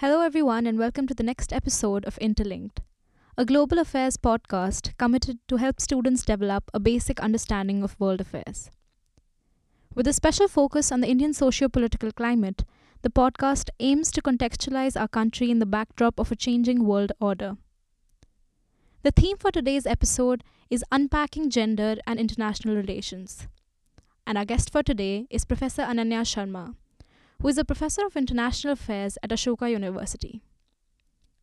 Hello, everyone, and welcome to the next episode of Interlinked, a global affairs podcast committed to help students develop a basic understanding of world affairs. With a special focus on the Indian socio political climate, the podcast aims to contextualize our country in the backdrop of a changing world order. The theme for today's episode is Unpacking Gender and International Relations. And our guest for today is Professor Ananya Sharma, who is a professor of international affairs at Ashoka University.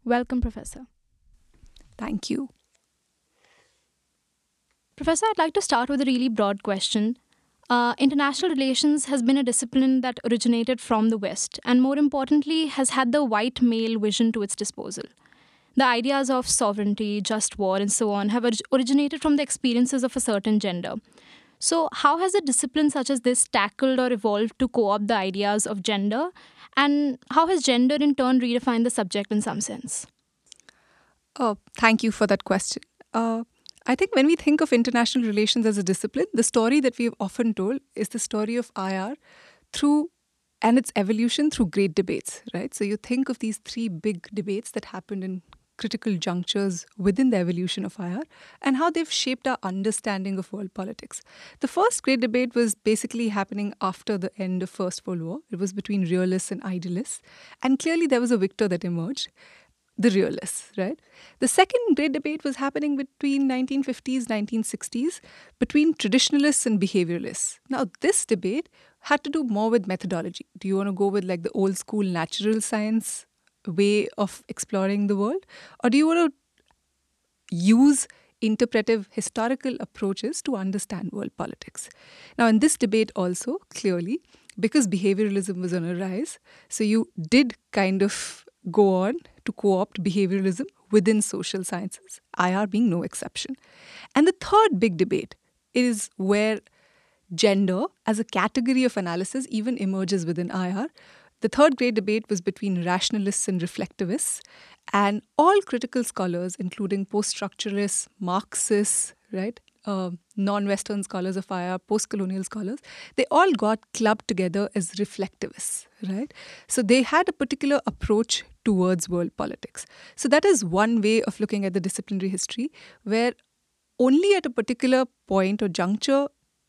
Welcome, Professor. Thank you. Professor, I'd like to start with a really broad question. Uh, international relations has been a discipline that originated from the West, and more importantly, has had the white male vision to its disposal. The ideas of sovereignty, just war, and so on have originated from the experiences of a certain gender. So, how has a discipline such as this tackled or evolved to co opt the ideas of gender? And how has gender in turn redefined the subject in some sense? Oh, thank you for that question. Uh, I think when we think of international relations as a discipline, the story that we have often told is the story of IR through and its evolution through great debates, right? So you think of these three big debates that happened in critical junctures within the evolution of IR and how they've shaped our understanding of world politics. The first great debate was basically happening after the end of First World War. It was between realists and idealists. And clearly there was a victor that emerged the realists, right? The second great debate was happening between 1950s, 1960s, between traditionalists and behavioralists. Now, this debate had to do more with methodology. Do you want to go with like the old school natural science way of exploring the world? Or do you want to use interpretive historical approaches to understand world politics? Now, in this debate, also clearly, because behavioralism was on a rise, so you did kind of go on to co opt behavioralism within social sciences, IR being no exception. And the third big debate is where gender as a category of analysis even emerges within IR, the third great debate was between rationalists and reflectivists, and all critical scholars, including post structuralists, Marxists, right, uh, non Western scholars of IR, post colonial scholars, they all got clubbed together as reflectivists, right? So they had a particular approach towards world politics. So that is one way of looking at the disciplinary history, where only at a particular point or juncture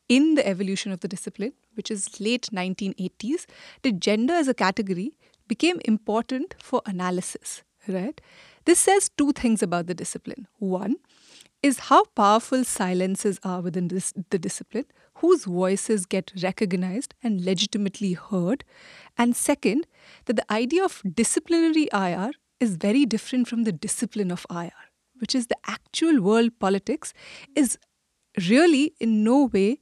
in the evolution of the discipline, which is late 1980s, did gender as a category became important for analysis, right? This says two things about the discipline. One is how powerful silences are within this, the discipline, whose voices get recognized and legitimately heard. And second, that the idea of disciplinary IR is very different from the discipline of IR, which is the actual world politics, is really in no way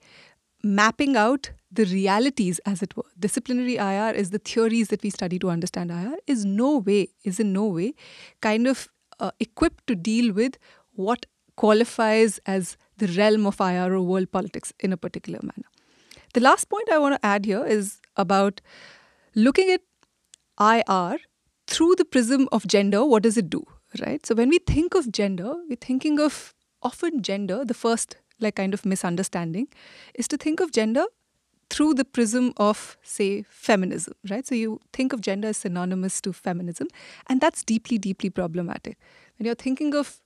mapping out the realities as it were. Disciplinary ir is the theories that we study to understand ir is no way is in no way kind of uh, equipped to deal with what qualifies as the realm of ir or world politics in a particular manner. The last point i want to add here is about looking at ir through the prism of gender what does it do right? So when we think of gender we're thinking of often gender the first like kind of misunderstanding is to think of gender through the prism of say feminism right? So you think of gender as synonymous to feminism and that's deeply deeply problematic. When you're thinking of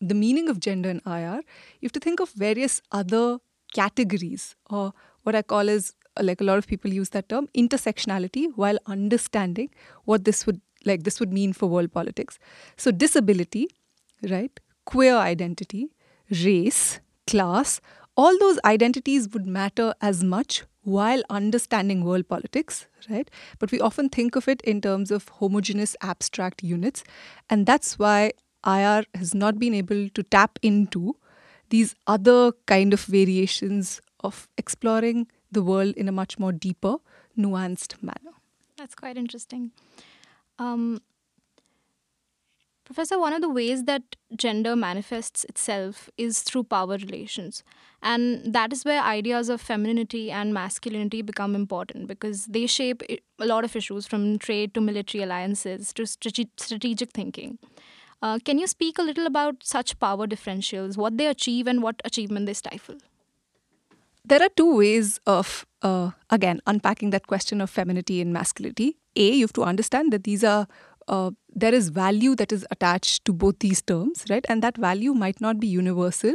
the meaning of gender in ir you have to think of various other categories or what i call as, like a lot of people use that term intersectionality while understanding what this would like this would mean for world politics. So disability right queer identity race class, all those identities would matter as much while understanding world politics, right? But we often think of it in terms of homogeneous abstract units. And that's why IR has not been able to tap into these other kind of variations of exploring the world in a much more deeper, nuanced manner. That's quite interesting. Um, Professor, one of the ways that gender manifests itself is through power relations. And that is where ideas of femininity and masculinity become important because they shape a lot of issues from trade to military alliances to strategic thinking. Uh, can you speak a little about such power differentials, what they achieve, and what achievement they stifle? There are two ways of, uh, again, unpacking that question of femininity and masculinity. A, you have to understand that these are uh, there is value that is attached to both these terms, right? And that value might not be universal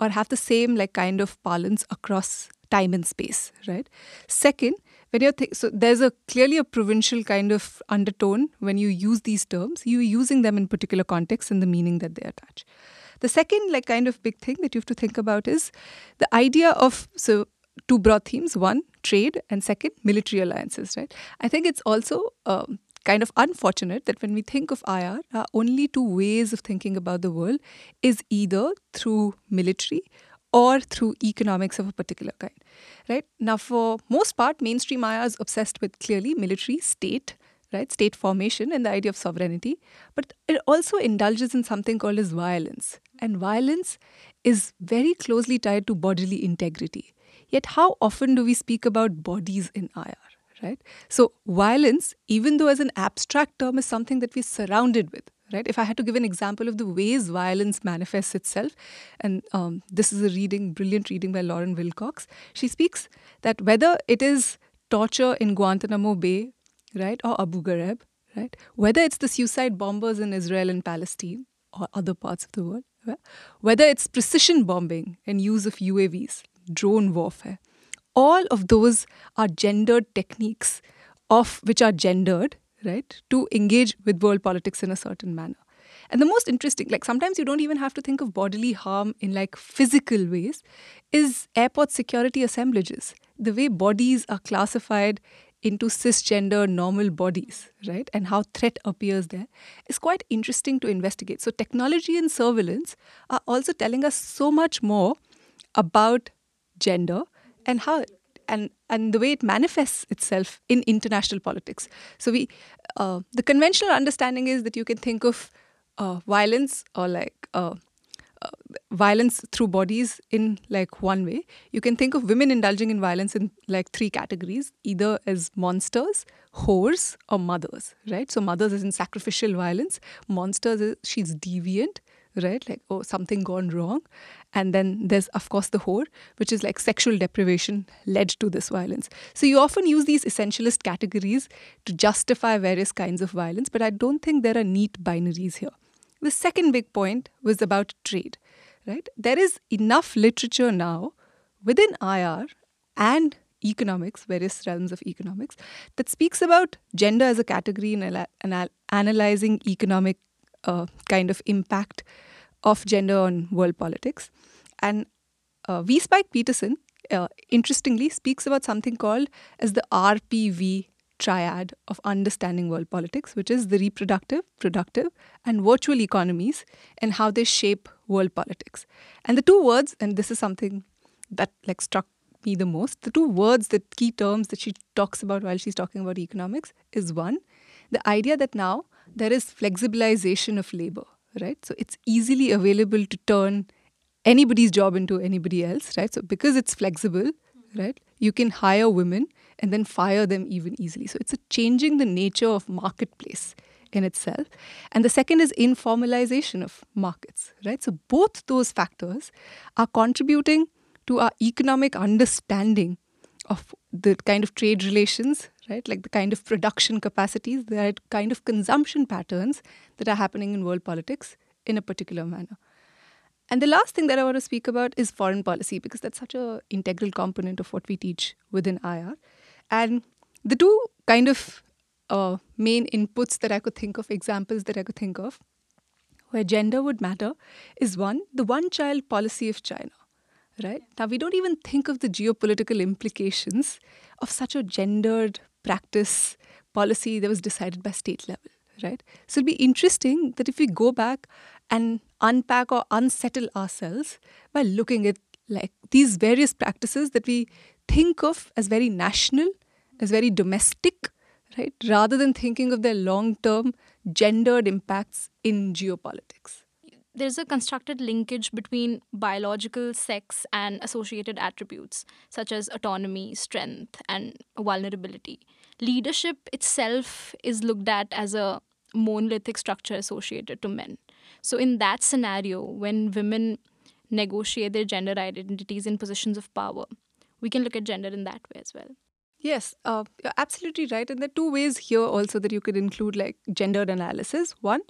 or have the same like kind of parlance across time and space, right? Second, when you're th- so there's a clearly a provincial kind of undertone when you use these terms. You're using them in particular contexts and the meaning that they attach. The second like kind of big thing that you have to think about is the idea of so two broad themes: one, trade, and second, military alliances. Right? I think it's also um, kind of unfortunate that when we think of IR, our only two ways of thinking about the world is either through military or through economics of a particular kind. Right? Now, for most part, mainstream IR is obsessed with clearly military, state, right? State formation and the idea of sovereignty. But it also indulges in something called as violence. And violence is very closely tied to bodily integrity. Yet, how often do we speak about bodies in IR? Right? So violence, even though as an abstract term, is something that we're surrounded with, right? If I had to give an example of the ways violence manifests itself, and um, this is a reading, brilliant reading by Lauren Wilcox, she speaks that whether it is torture in Guantanamo Bay, right, or Abu Ghraib, right, whether it's the suicide bombers in Israel and Palestine or other parts of the world, whether it's precision bombing and use of UAVs, drone warfare, all of those are gendered techniques of which are gendered right to engage with world politics in a certain manner. And the most interesting like sometimes you don't even have to think of bodily harm in like physical ways is airport security assemblages. The way bodies are classified into cisgender normal bodies right and how threat appears there is quite interesting to investigate. So technology and surveillance are also telling us so much more about gender and how and and the way it manifests itself in international politics. So we, uh, the conventional understanding is that you can think of uh, violence or like uh, uh violence through bodies in like one way. You can think of women indulging in violence in like three categories: either as monsters, whores, or mothers. Right. So mothers is in sacrificial violence. Monsters is she's deviant right? Like, oh, something gone wrong. And then there's, of course, the whore, which is like sexual deprivation led to this violence. So you often use these essentialist categories to justify various kinds of violence, but I don't think there are neat binaries here. The second big point was about trade, right? There is enough literature now within IR and economics, various realms of economics, that speaks about gender as a category and anal- analyzing economic uh, kind of impact of gender on world politics. And uh, V. Spike Peterson, uh, interestingly, speaks about something called as the RPV triad of understanding world politics, which is the reproductive, productive, and virtual economies and how they shape world politics. And the two words, and this is something that like struck me the most, the two words, the key terms that she talks about while she's talking about economics is one, the idea that now there is flexibilization of labor, right? So it's easily available to turn anybody's job into anybody else, right? So because it's flexible, right, you can hire women and then fire them even easily. So it's a changing the nature of marketplace in itself. And the second is informalization of markets, right? So both those factors are contributing to our economic understanding of the kind of trade relations, right? Like the kind of production capacities, the kind of consumption patterns that are happening in world politics in a particular manner. And the last thing that I want to speak about is foreign policy because that's such an integral component of what we teach within IR. And the two kind of uh, main inputs that I could think of, examples that I could think of, where gender would matter, is one, the one child policy of China right? Now, we don't even think of the geopolitical implications of such a gendered practice policy that was decided by state level, right? So it'll be interesting that if we go back and unpack or unsettle ourselves by looking at like these various practices that we think of as very national, as very domestic, right? Rather than thinking of their long term gendered impacts in geopolitics there's a constructed linkage between biological sex and associated attributes such as autonomy, strength, and vulnerability. Leadership itself is looked at as a monolithic structure associated to men. So, in that scenario, when women negotiate their gender identities in positions of power, we can look at gender in that way as well. Yes, uh, you're absolutely right. And there are two ways here also that you could include like gendered analysis. One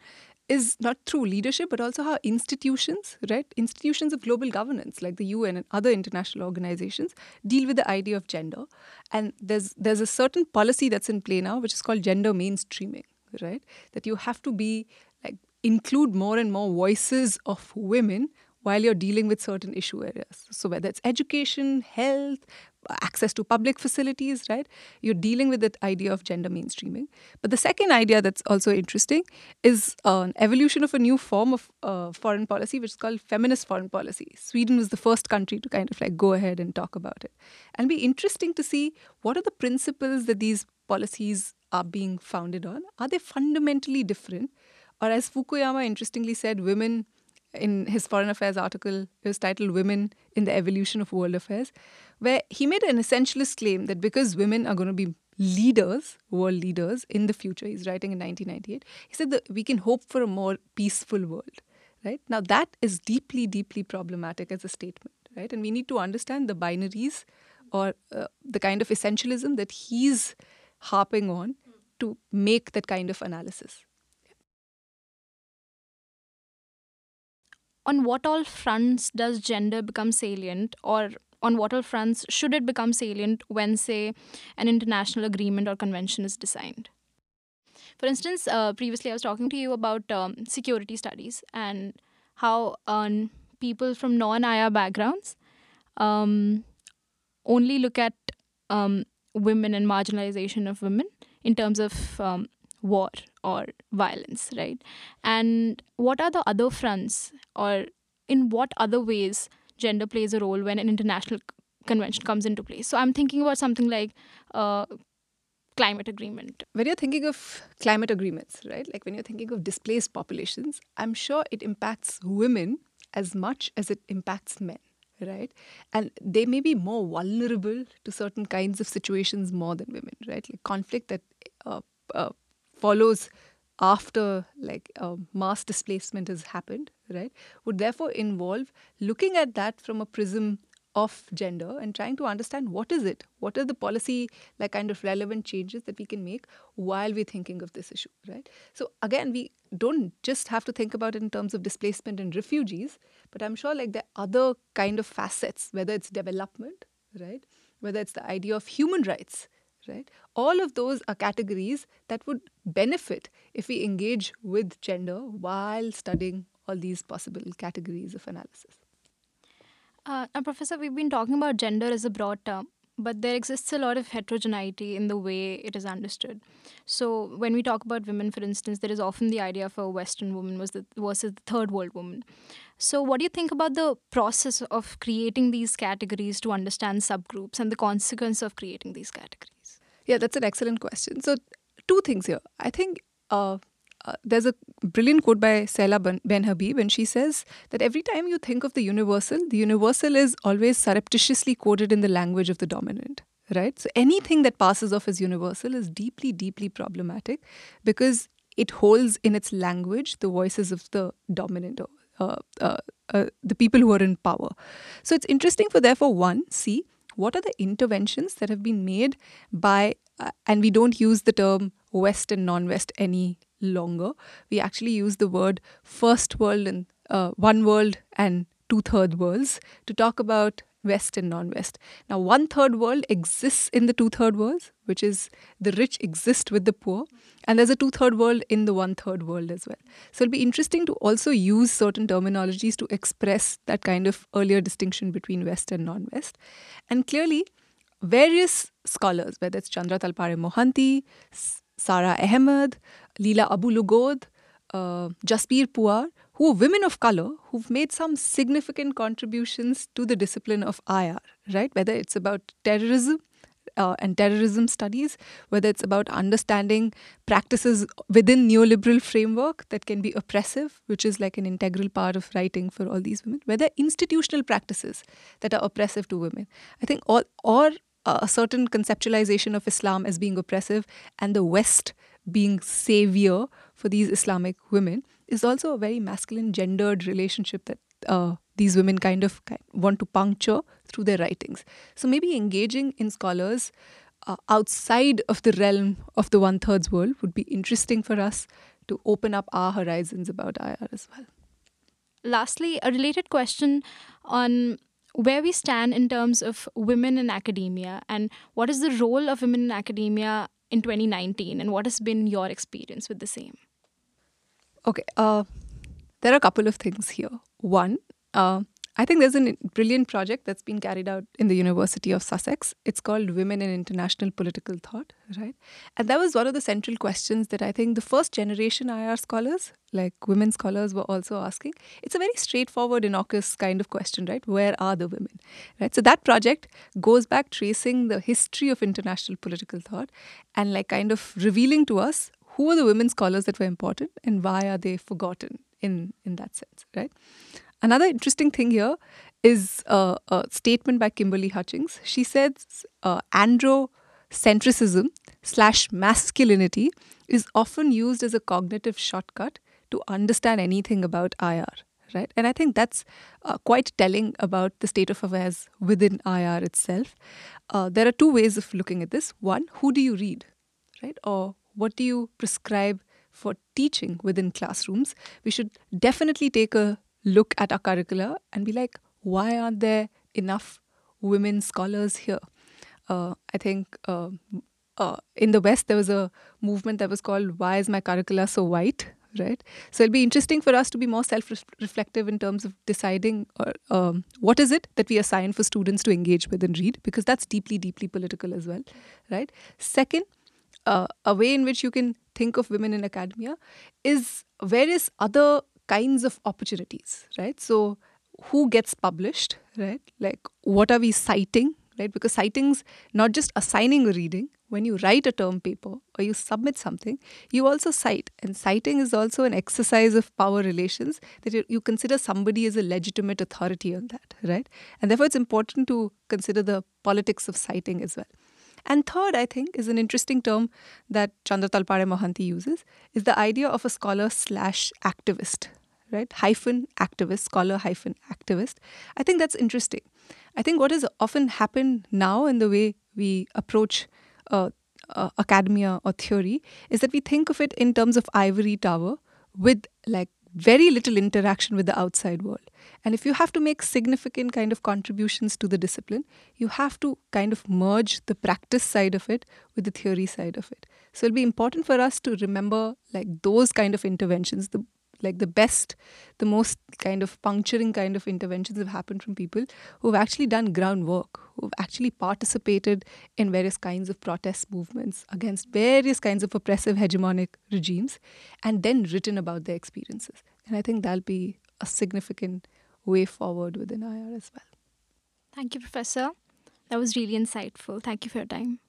is not through leadership, but also how institutions, right, institutions of global governance like the UN and other international organizations deal with the idea of gender. And there's there's a certain policy that's in play now, which is called gender mainstreaming, right? That you have to be like include more and more voices of women while you're dealing with certain issue areas. So whether it's education, health, access to public facilities, right? You're dealing with that idea of gender mainstreaming. But the second idea that's also interesting is an evolution of a new form of uh, foreign policy, which is called feminist foreign policy. Sweden was the first country to kind of like go ahead and talk about it. And be interesting to see what are the principles that these policies are being founded on. Are they fundamentally different? Or as Fukuyama interestingly said, women in his foreign affairs article, it was titled Women in the Evolution of World Affairs, where he made an essentialist claim that because women are going to be leaders, world leaders in the future, he's writing in 1998, he said that we can hope for a more peaceful world. Right now, that is deeply, deeply problematic as a statement, right? And we need to understand the binaries or uh, the kind of essentialism that he's harping on to make that kind of analysis. On what all fronts does gender become salient or on what all fronts should it become salient when say an international agreement or convention is designed? For instance uh, previously i was talking to you about um, security studies and how um, people from non-ir backgrounds um, only look at um, women and marginalization of women in terms of um, war or violence, right? And what are the other fronts, or in what other ways gender plays a role when an international convention comes into place? So I'm thinking about something like uh, climate agreement. When you're thinking of climate agreements, right? Like when you're thinking of displaced populations, I'm sure it impacts women as much as it impacts men right and they may be more vulnerable to certain kinds of situations more than women right like conflict that uh, uh, follows after like mass displacement has happened, right, would therefore involve looking at that from a prism of gender and trying to understand what is it what are the policy like kind of relevant changes that we can make while we're thinking of this issue right? So again we don't just have to think about it in terms of displacement and refugees but i'm sure like there are other kind of facets whether it's development right whether it's the idea of human rights right? All of those are categories that would benefit if we engage with gender while studying all these possible categories of analysis. Uh, now, Professor, we've been talking about gender as a broad term, but there exists a lot of heterogeneity in the way it is understood. So, when we talk about women, for instance, there is often the idea of a Western woman versus the third world woman. So, what do you think about the process of creating these categories to understand subgroups and the consequence of creating these categories? Yeah, that's an excellent question. So, two things here. I think uh, uh, there's a brilliant quote by Seyla Benhabib, and she says that every time you think of the universal, the universal is always surreptitiously quoted in the language of the dominant. Right? So, anything that passes off as universal is deeply, deeply problematic because it holds in its language the voices of the dominant uh, uh, uh, the people who are in power. So it's interesting for therefore one see what are the interventions that have been made by, uh, and we don't use the term West and non West any longer. We actually use the word first world and uh, one world and two third worlds to talk about West and non West. Now, one third world exists in the two third worlds, which is the rich exist with the poor, and there's a two third world in the one third world as well. So, it'll be interesting to also use certain terminologies to express that kind of earlier distinction between West and non West. And clearly, various scholars, whether it's Chandra Talpade Mohanty, Sara Ahmed, Lila Abu-Lughod, uh, Jasbir Puar, who are women of color who've made some significant contributions to the discipline of IR, right? Whether it's about terrorism uh, and terrorism studies, whether it's about understanding practices within neoliberal framework that can be oppressive, which is like an integral part of writing for all these women, whether institutional practices that are oppressive to women. I think all or a certain conceptualization of Islam as being oppressive and the West being savior for these Islamic women is also a very masculine gendered relationship that uh, these women kind of want to puncture through their writings. So maybe engaging in scholars uh, outside of the realm of the one thirds world would be interesting for us to open up our horizons about IR as well. Lastly, a related question on where we stand in terms of women in academia and what is the role of women in academia in 2019 and what has been your experience with the same? Okay, uh, there are a couple of things here. One, uh, I think there's a brilliant project that's been carried out in the University of Sussex. It's called Women in International Political Thought, right? And that was one of the central questions that I think the first generation IR scholars, like women scholars, were also asking. It's a very straightforward, innocuous kind of question, right? Where are the women, right? So that project goes back tracing the history of international political thought and like kind of revealing to us who are the women scholars that were important and why are they forgotten in in that sense, right? Another interesting thing here is a statement by Kimberly Hutchings. She says uh, slash masculinity is often used as a cognitive shortcut to understand anything about IR. Right, and I think that's uh, quite telling about the state of affairs within IR itself. Uh, there are two ways of looking at this. One, who do you read, right, or what do you prescribe for teaching within classrooms? We should definitely take a look at our curricula and be like, why aren't there enough women scholars here? Uh, I think uh, uh, in the West, there was a movement that was called Why is My Curricula So White? Right? So it'll be interesting for us to be more self reflective in terms of deciding uh, um, what is it that we assign for students to engage with and read, because that's deeply, deeply political as well. Right? Second, uh, a way in which you can think of women in academia is various other kinds of opportunities, right? So, who gets published, right? Like, what are we citing, right? Because citing's not just assigning a reading. When you write a term paper or you submit something, you also cite. And citing is also an exercise of power relations that you, you consider somebody as a legitimate authority on that, right? And therefore, it's important to consider the politics of citing as well. And third, I think, is an interesting term that Chandra Talpade Mohanty uses, is the idea of a scholar slash activist, right? Hyphen activist, scholar hyphen activist. I think that's interesting. I think what has often happened now in the way we approach uh, uh, academia or theory is that we think of it in terms of ivory tower with like very little interaction with the outside world. And if you have to make significant kind of contributions to the discipline, you have to kind of merge the practice side of it with the theory side of it. So it'll be important for us to remember like those kind of interventions, the like the best, the most kind of puncturing kind of interventions have happened from people who've actually done groundwork, who've actually participated in various kinds of protest movements against various kinds of oppressive hegemonic regimes, and then written about their experiences. And I think that'll be a significant way forward within IR as well. Thank you, Professor. That was really insightful. Thank you for your time.